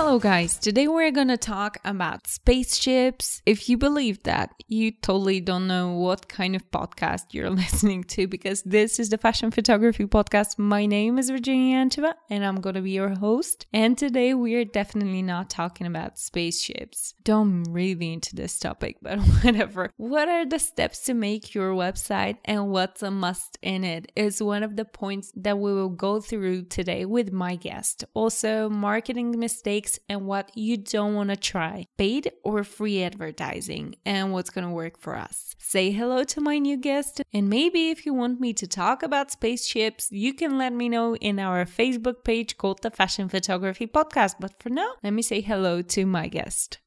Hello, guys. Today we're to talk about spaceships. If you believe that, you totally don't know what kind of podcast you're listening to because this is the Fashion Photography Podcast. My name is Verginiya Yancheva and I'm to be your host. And today we're definitely not talking about spaceships. Don't really into this topic, but whatever. What are the steps to make your website and what's a must in it is one of the points that we will go through today with my guest. Also, marketing mistakes and what you don't want to try, paid or free advertising, and what's going to work for us. Say hello to my new guest, and maybe if you want me to talk about spaceships, you can let me know in our Facebook page called the Fashion Photography Podcast. But for now, let me say hello to my guest.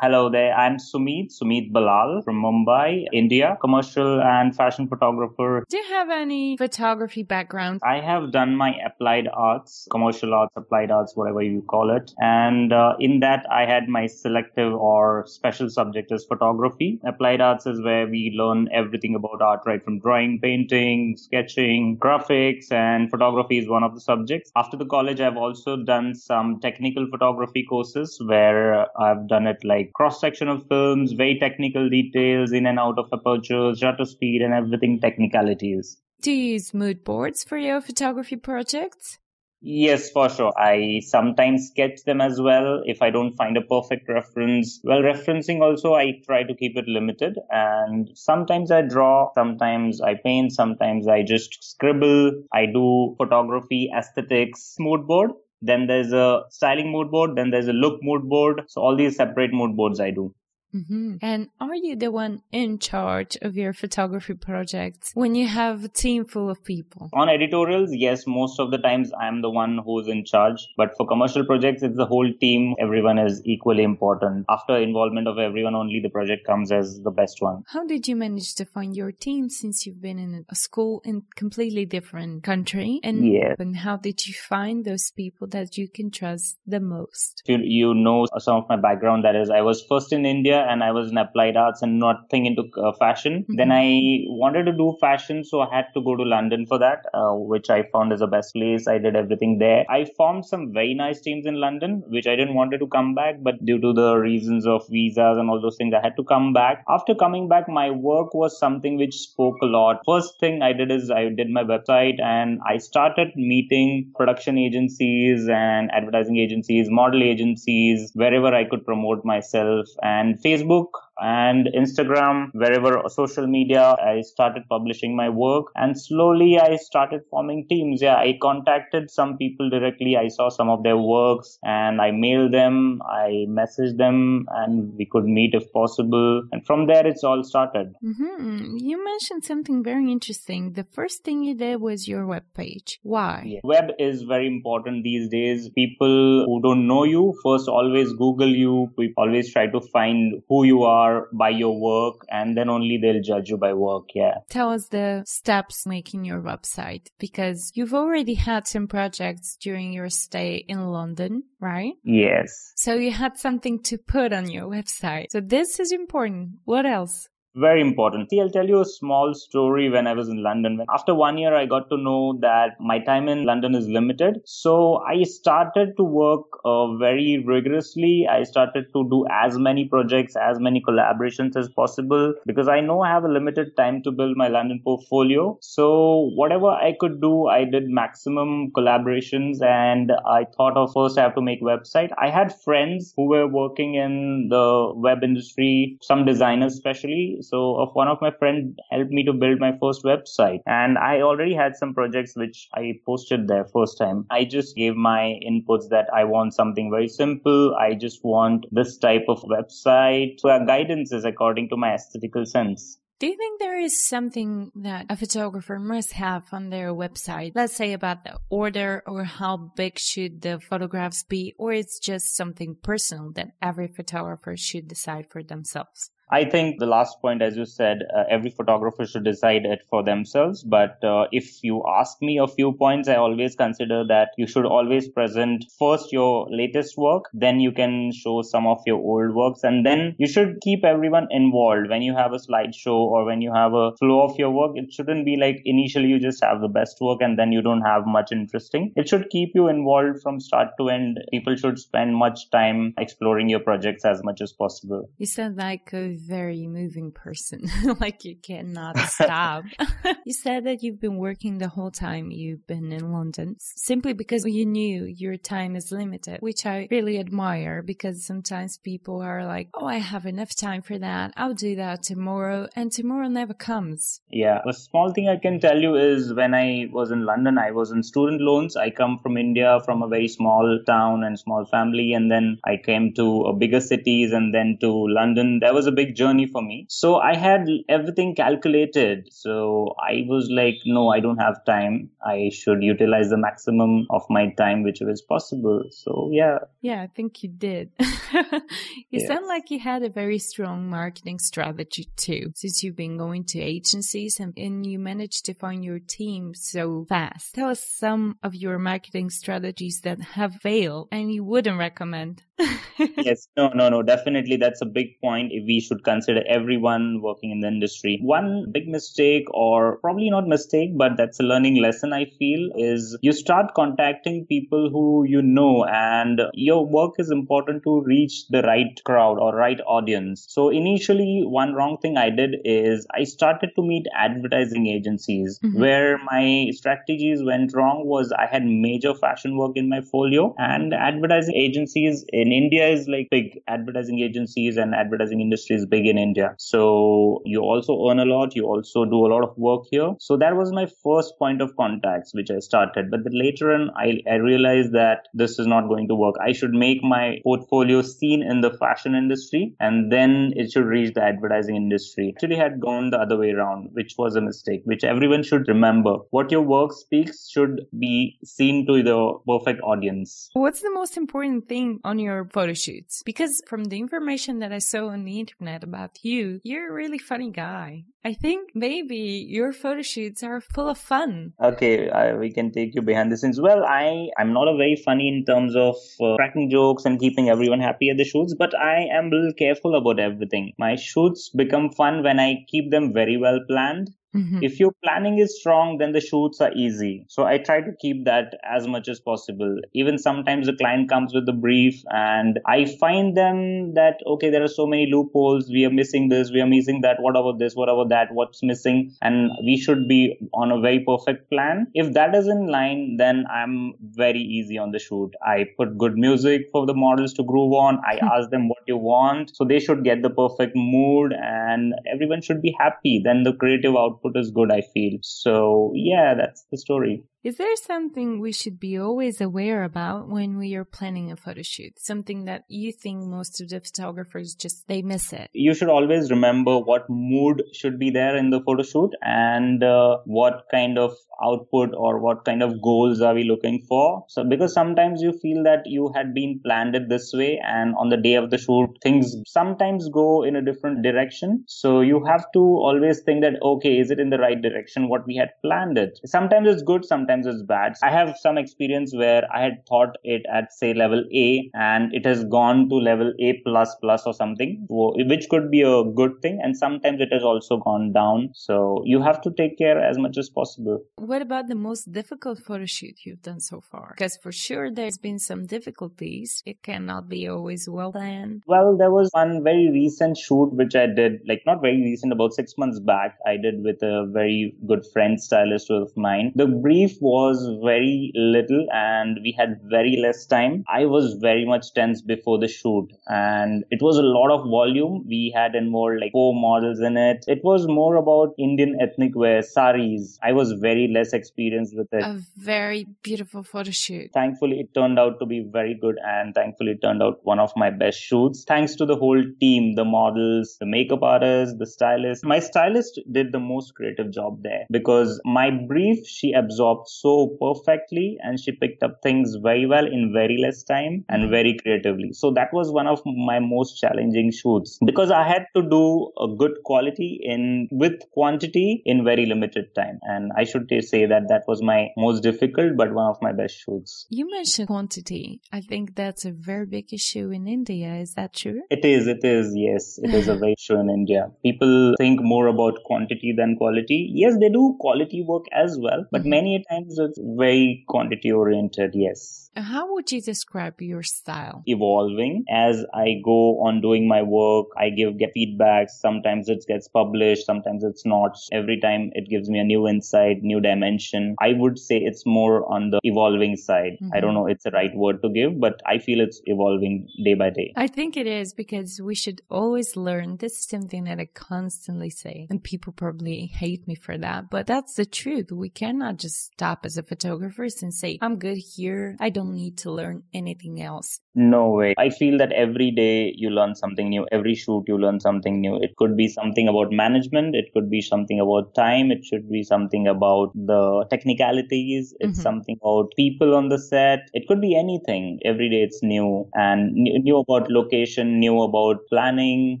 Hello there. I'm Sumeet, Sumeet Ballal from Mumbai, India, commercial and fashion photographer. Do you have any photography background? I have done my applied arts, commercial arts, applied arts, whatever you call it. And uh, in that, I had my selective or special subject as photography. Applied arts is where we learn everything about art, right from drawing, painting, sketching, graphics, and photography is one of the subjects. After the college, I've also done some technical photography courses where I've done it like cross section of films, very technical details in and out of apertures, shutter speed, and everything technicalities. Do you use mood boards for your photography projects? Yes, for sure. I sometimes sketch them as well if I don't find a perfect reference. Well, referencing also, I try to keep it limited. And sometimes I draw, sometimes I paint, sometimes I just scribble. I do photography, aesthetics, mood board. Then there's a styling mood board. Then there's a look mood board. So all these separate mood boards I do. Mm-hmm. And are you the one in charge of your photography projects when you have a team full of people? On editorials, yes, most of the times I'm the one who's in charge. But for commercial projects, it's the whole team. Everyone is equally important. After involvement of everyone, only the project comes as the best one. How did you manage to find your team since you've been in a school in completely different country? And, yeah. and how did you find those people that you can trust the most? You, you know some of my background. That is, I was first in India and I was in applied arts and nothing into uh, fashion. Mm-hmm. Then I wanted to do fashion, so I had to go to London for that, uh, which I found is the best place. I did everything there. I formed some very nice teams in London, which I didn't wanted to come back, but due to the reasons of visas and all those things, I had to come back. After coming back, my work was something which spoke a lot. First thing I did is I did my website and I started meeting production agencies and advertising agencies, model agencies, wherever I could promote myself and Facebook and Instagram, wherever social media, I started publishing my work and slowly I started forming teams. Yeah, I contacted some people directly. I saw some of their works and I mailed them, I messaged them and we could meet if possible. And from there, it's all started. Mm-hmm. You mentioned something very interesting. The first thing you did was your web page. Why? Yeah. Web is very important these days. People who don't know you first always Google you. We always try to find who you are are by your work and then only they'll judge you by work. Yeah. Tell us the steps making your website because you've already had some projects during your stay in London, right? Yes. So you had something to put on your website. So this is important. What else? Very important. See, I'll tell you a small story when I was in London. After one year, I got to know that my time in London is limited. So I started to work uh, very rigorously. I started to do as many projects, as many collaborations as possible because I know I have a limited time to build my London portfolio. So whatever I could do, I did maximum collaborations and I thought of first I have to make website. I had friends who were working in the web industry, some designers especially so of one of my friend helped me to build my first website and I already had some projects which I posted there first time. I just gave my inputs that I want something very simple. I just want this type of website. So our guidance is according to my aesthetical sense. Do you think there is something that a photographer must have on their website? Let's say about the order or how big should the photographs be, or it's just something personal that every photographer should decide for themselves? I think the last point, as you said, uh, every photographer should decide it for themselves. But uh, if you ask me a few points, I always consider that you should always present first your latest work, then you can show some of your old works, and then you should keep everyone involved when you have a slideshow or when you have a flow of your work. It shouldn't be like initially you just have the best work and then you don't have much interesting. It should keep you involved from start to end. People should spend much time exploring your projects as much as possible. You sound like a very moving person, like you cannot stop. you said that you've been working the whole time you've been in London simply because you knew your time is limited, which I really admire because sometimes people are like, Oh, I have enough time for that. I'll do that tomorrow. And tomorrow never comes. Yeah. A small thing I can tell you is when I was in London, I was in student loans. I come from India, from a very small town and small family. And then I came to uh, bigger cities and then to London. That was a big journey for me. So I had everything calculated. So I was like, no, I don't have time. I should utilize the maximum of my time, which was possible. So yeah. Yeah, I think you did. you sound like you had a very strong marketing strategy too, since you've been going to agencies and, and you managed to find your team so fast. Tell us some of your marketing strategies that have failed and you wouldn't recommend. yes, no, no, no, definitely that's a big point if we should consider everyone working in the industry. One big mistake, or probably not mistake, but that's a learning lesson I feel, is you start contacting people who you know, and your work is important to reach the right crowd or right audience. So initially, one wrong thing I did is I started to meet advertising agencies mm-hmm. where my strategies went wrong was I had major fashion work in my folio and advertising agencies in India is like big advertising agencies and advertising industry is big in India. So you also earn a lot. You also do a lot of work here. So that was my first point of contacts, which I started. But later on, I, I realized that this is not going to work. I should make my portfolio seen in the fashion industry and then it should reach the advertising industry. Actually had gone the other way around, which was a mistake, which everyone should remember. What your work speaks should be seen to the perfect audience. What's the most important thing on your photo shoots? Because from the information that I saw on the internet about you, you're a really funny guy. I think maybe your photo shoots are full of fun. Okay, I, we can take you behind the scenes. Well, I I'm not a very funny in terms of uh, cracking jokes and keeping everyone happy at the shoots, but I am a little careful about everything. My shoots become fun when I keep them very well planned Mm-hmm. If your planning is strong, then the shoots are easy. So I try to keep that as much as possible. Even sometimes the client comes with a brief and I find them that, okay, there are so many loopholes. We are missing this. We are missing that. What about this? What about that? What's missing? And we should be on a very perfect plan. If that is in line, then I'm very easy on the shoot. I put good music for the models to groove on. I ask them what you want. So they should get the perfect mood and everyone should be happy. Then the creative output output is good, I feel. So yeah, that's the story. Is there something we should be always aware about when we are planning a photo shoot? Something that you think most of the photographers just they miss it? You should always remember what mood should be there in the photo shoot and uh, what kind of output or what kind of goals are we looking for. So because sometimes you feel that you had been planned it this way and on the day of the shoot things sometimes go in a different direction. So you have to always think that okay, is it in the right direction what we had planned it? Sometimes it's good, sometimes sometimes it's bad. I have some experience where I had taught it at say level A and it has gone to level A plus plus or something, which could be a good thing. And sometimes it has also gone down. So you have to take care as much as possible. What about the most difficult photo shoot you've done so far? Because for sure there's been some difficulties. It cannot be always well planned. Well, there was one very recent shoot which I did, like not very recent, about six months back. I did with a very good friend stylist of mine. The brief was very little and we had very less time. I was very much tense before the shoot and it was a lot of volume. We had more like four models in it. It was more about Indian ethnic wear, saris. I was very less experienced with it. A very beautiful photo shoot. Thankfully, it turned out to be very good and thankfully it turned out one of my best shoots. Thanks to the whole team, the models, the makeup artist, the stylist. My stylist did the most creative job there because my brief she absorbed so perfectly and she picked up things very well in very less time and mm-hmm. very creatively. So that was one of my most challenging shoots because I had to do a good quality in with quantity in very limited time. And I should say that that was my most difficult but one of my best shoots. You mentioned quantity. I think that's a very big issue in India. Is that true? It is. It is. Yes, it is a very issue in India. People think more about quantity than quality. Yes, they do quality work as well, but mm-hmm. many times it's very quantity oriented. Yes. How would you describe your style? Evolving as I go on doing my work. I give get feedback. Sometimes it gets published. Sometimes it's not. Every time it gives me a new insight, new dimension. I would say it's more on the evolving side. Mm-hmm. I don't know it's the right word to give, but I feel it's evolving day by day. I think it is because we should always learn. This is something that I constantly say, and people probably hate me for that, but that's the truth. We cannot just stop as a photographer and say, I'm good here. I don't need to learn anything else. No way. I feel that every day you learn something new. Every shoot you learn something new. It could be something about management. It could be something about time. It should be something about the technicalities. It's mm-hmm. something about people on the set. It could be anything. Every day it's new and new about location, new about planning.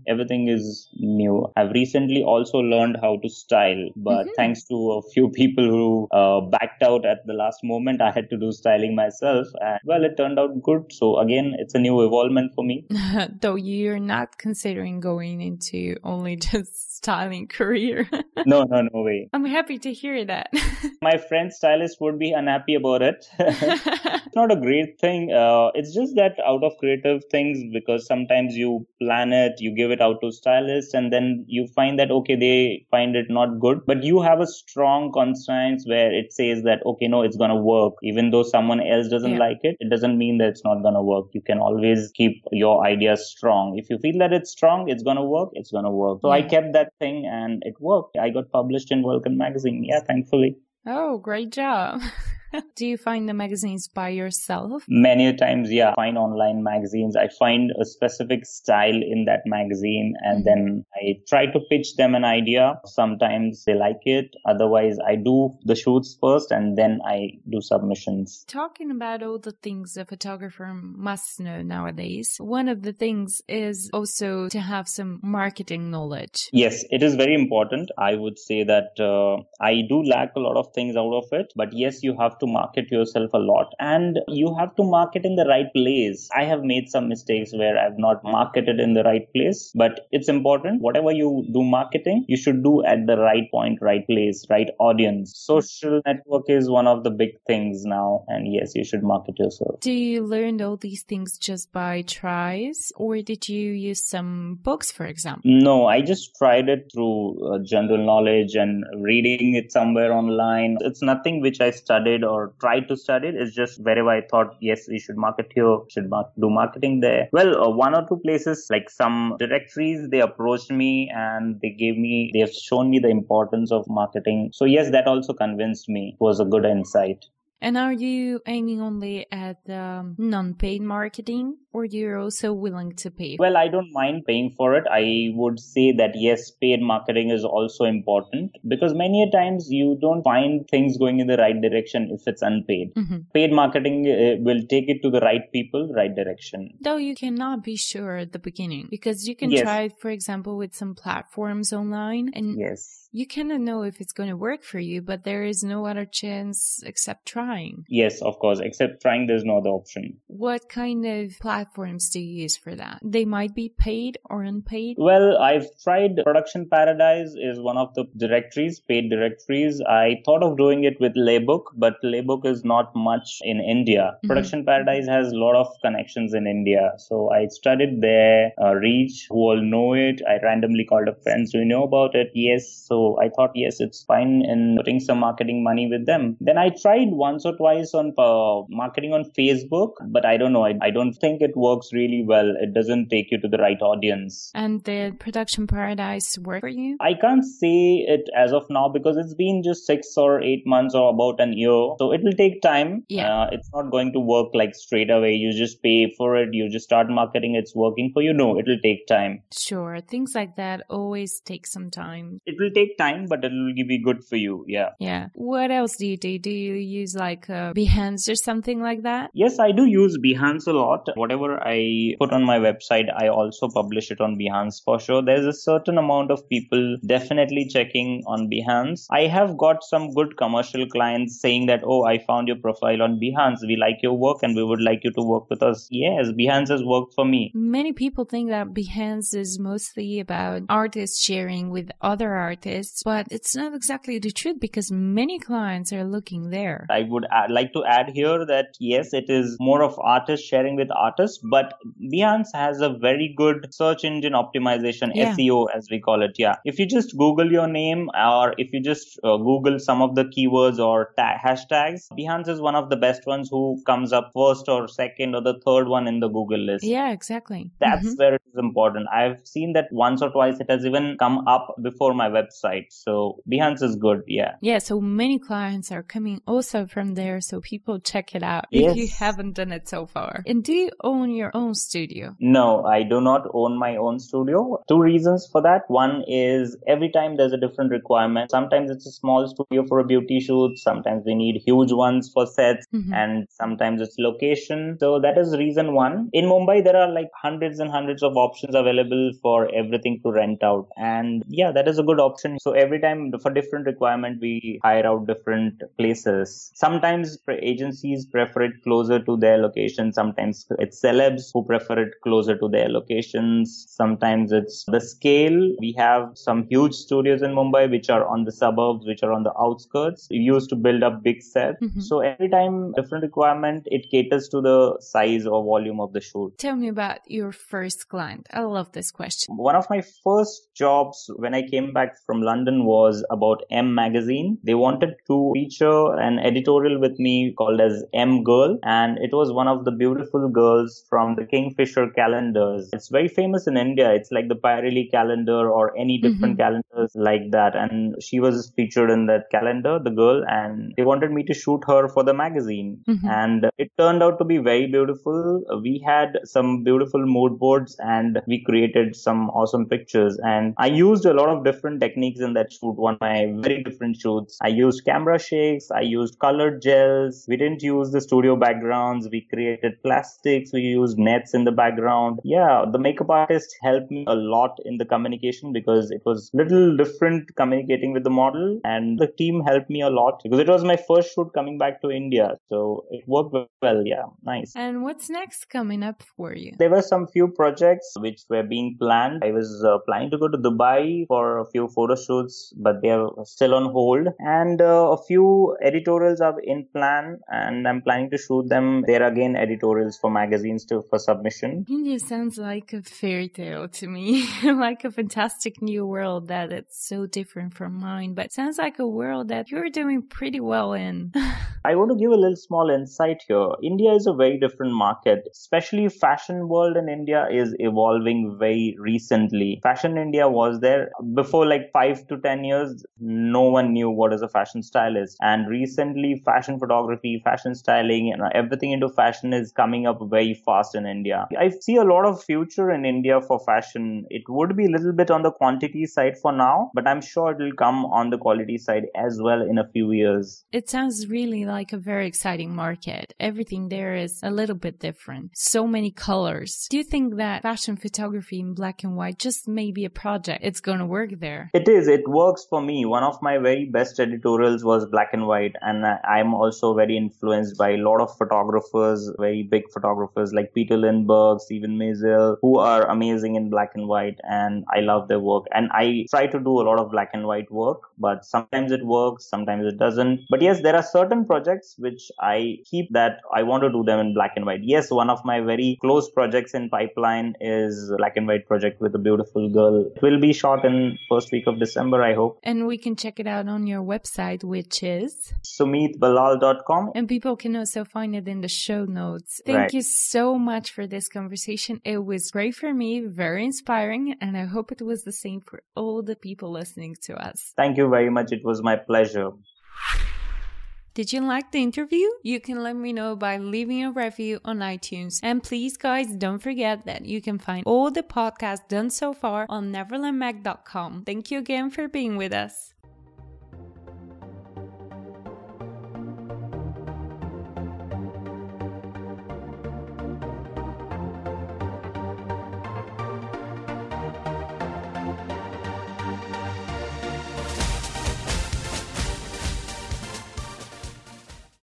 Everything is new. I've recently also learned how to style, but mm-hmm. thanks to a few people who uh, backed out at the last moment, I had to do styling myself. And well, it turned out good. So again, it's a new evolvement for me. Though you're not considering going into only just styling career. no, no, no way. I'm happy to hear that. My friend stylist would be unhappy about it. it's not a great thing. Uh, it's just that out of creative things, because sometimes you plan it, you give it out to stylists, and then you find that, okay, they find it not good. But you have a strong conscience where it says that, okay, no, it's going to work. Even though someone else doesn't yeah. like it, it doesn't mean that it's not going to work. You can always keep your ideas strong. If you feel that it's strong, it's going to work, it's going to work. So yeah. I kept that thing and it worked. I got published in Vulkan magazine. Yeah, thankfully. Oh, great job. Do you find the magazines by yourself? Many times, yeah. I find online magazines. I find a specific style in that magazine and mm-hmm. then I try to pitch them an idea. Sometimes they like it. Otherwise, I do the shoots first and then I do submissions. Talking about all the things a photographer must know nowadays, one of the things is also to have some marketing knowledge. Yes, it is very important. I would say that uh, I do lack a lot of things out of it, but yes, you have to market yourself a lot and you have to market in the right place. I have made some mistakes where I've not marketed in the right place, but it's important. Whatever you do marketing, you should do at the right point, right place, right audience. Social network is one of the big things now. And yes, you should market yourself. Do you learn all these things just by tries or did you use some books, for example? No, I just tried it through uh, general knowledge and reading it somewhere online. It's nothing which I studied or tried to study it. It's just wherever I thought, yes, we should market here, should do marketing there. Well, uh, one or two places, like some directories, they approached me and they gave me, they have shown me the importance of marketing. So yes, that also convinced me. It was a good insight. And are you aiming only at um, non-paid marketing or you're also willing to pay? Well, I don't mind paying for it. I would say that yes, paid marketing is also important because many a times you don't find things going in the right direction if it's unpaid. Mm-hmm. Paid marketing uh, will take it to the right people, right direction. Though you cannot be sure at the beginning because you can yes. try, for example, with some platforms online and yes you cannot know if it's going to work for you, but there is no other chance except trying. Yes, of course. Except trying, there's no other option. What kind of platforms do you use for that? They might be paid or unpaid. Well, I've tried Production Paradise is one of the directories, paid directories. I thought of doing it with Le Book, but Le Book is not much in India. Mm-hmm. Production Paradise has a lot of connections in India. So I studied there, uh, Reach, who all know it. I randomly called up friends who know about it. Yes. So I thought, yes, it's fine in putting some marketing money with them. Then I tried once once or twice on uh, marketing on Facebook, but I don't know. I, I don't think it works really well. It doesn't take you to the right audience. And the production paradise work for you? I can't say it as of now because it's been just six or eight months or about an year. So it will take time. Yeah. Uh, it's not going to work like straight away. You just pay for it. You just start marketing. It's working for you. No, it will take time. Sure. Things like that always take some time. It will take time, but it will be good for you. Yeah. Yeah. What else do you do? Do you use like uh, Behance or something like that? Yes, I do use Behance a lot. Whatever I put on my website, I also publish it on Behance for sure. There's a certain amount of people definitely checking on Behance. I have got some good commercial clients saying that, oh, I found your profile on Behance. We like your work and we would like you to work with us. Yes, Behance has worked for me. Many people think that Behance is mostly about artists sharing with other artists, but it's not exactly the truth because many clients are looking there. I would add, like to add here that yes, it is more of artists sharing with artists, but Behance has a very good search engine optimization, Yeah. SEO as we call it. Yeah. If you just Google your name or if you just uh, Google some of the keywords or ta- hashtags, Behance is one of the best ones who comes up first or second or the third one in the Google list. Yeah, exactly. That's Mhm. where it is important. I've seen that once or twice it has even come up before my website. So Behance is good. Yeah. Yeah, so many clients are coming also from there, so people check it out if you haven't done it so far. And do you own your own studio? No, I do not own my own studio. Two reasons for that. One is every time there's a different requirement. Sometimes it's a small studio for a beauty shoot. Sometimes we need huge ones for sets Mhm. and sometimes it's location. So that is reason one. In Mumbai, there are like hundreds and hundreds of options available for everything to rent out. And yeah, that is a good option. So every time for different requirement, we hire out different places. Sometimes agencies prefer it closer to their location. Sometimes it's celebs who prefer it closer to their locations. Sometimes it's the scale. We have some huge studios in Mumbai, which are on the suburbs, which are on the outskirts. We used to build up big sets. Mhm. So every time different requirement, it caters to the size or volume of the shoot. Tell me about your first client. I love this question. One of my first jobs when I came back from London was about M Magazine. They wanted to feature an editorial with me called as M Girl, and it was one of the beautiful girls from the Kingfisher calendars. It's very famous in India. It's like the Pirelli calendar or any different Mhm. calendars like that. And she was featured in that calendar, the girl, and they wanted me to shoot her for the magazine. Mhm. And it turned out to be very beautiful. We had some beautiful mood boards and we created some awesome pictures. And I used a lot of different techniques in that shoot, one of my very different shoots. I used camera shakes, I used colored gels. We didn't use the studio backgrounds. We created plastics. We used nets in the background. Yeah, the makeup artist helped me a lot in the communication because it was little different communicating with the model and the team helped me a lot because it was my first shoot coming back to India. So it worked well. Yeah, nice. And what's next coming up for you? There were some few projects which were being planned. I was uh, planning to go to Dubai for a few photo shoots, but they are still on hold. And uh, a few editorials are in plan, and I'm planning to shoot them. They're again editorials for magazines to for submission. India sounds like a fairy tale to me, like a fantastic new world that it's so different from mine, but sounds like a world that you're doing pretty well in. I want to give a little small insight here. India is a very different market, especially fashion world in India is evolving very recently. Fashion India was there before like 5 to 10 years no one knew what is a fashion stylist and recently fashion photography, fashion styling and everything into fashion is coming up very fast in India. I see a lot of future in India for fashion. It would be a little bit on the quantity side for now, but I'm sure it will come on the quality side as well in a few years. It sounds really like a very exciting market. Everything there is a little bit different. So many colors. Do you think that fashion photography in black and white just may be a project? It's going to work there. It is. It works for me. One of my very best editorials was black and white, and I'm also very influenced by a lot of photographers, very big photographers like Peter Lindbergh, Steven Meisel, who are amazing in black and white, and I love their work. And I try to do a lot of black and white work, but sometimes it works, sometimes it doesn't. But yes, there are certain projects which I keep that I want to do them in black and white. Yes, one of my very close projects in pipeline is black and white project with a beautiful girl. It will be shot in first week of December, I hope. And we can check it out on your website, which is sumeetballal.com. And people can also find it in the show notes. Thank right. you so much for this conversation. It was great for me, very inspiring, and I hope it was the same for all the people listening to us. Thank you very much. It was my pleasure. Did you like the interview? You can let me know by leaving a review on iTunes. And please, guys, don't forget that you can find all the podcasts done so far on neverlandmag.com. Thank you again for being with us.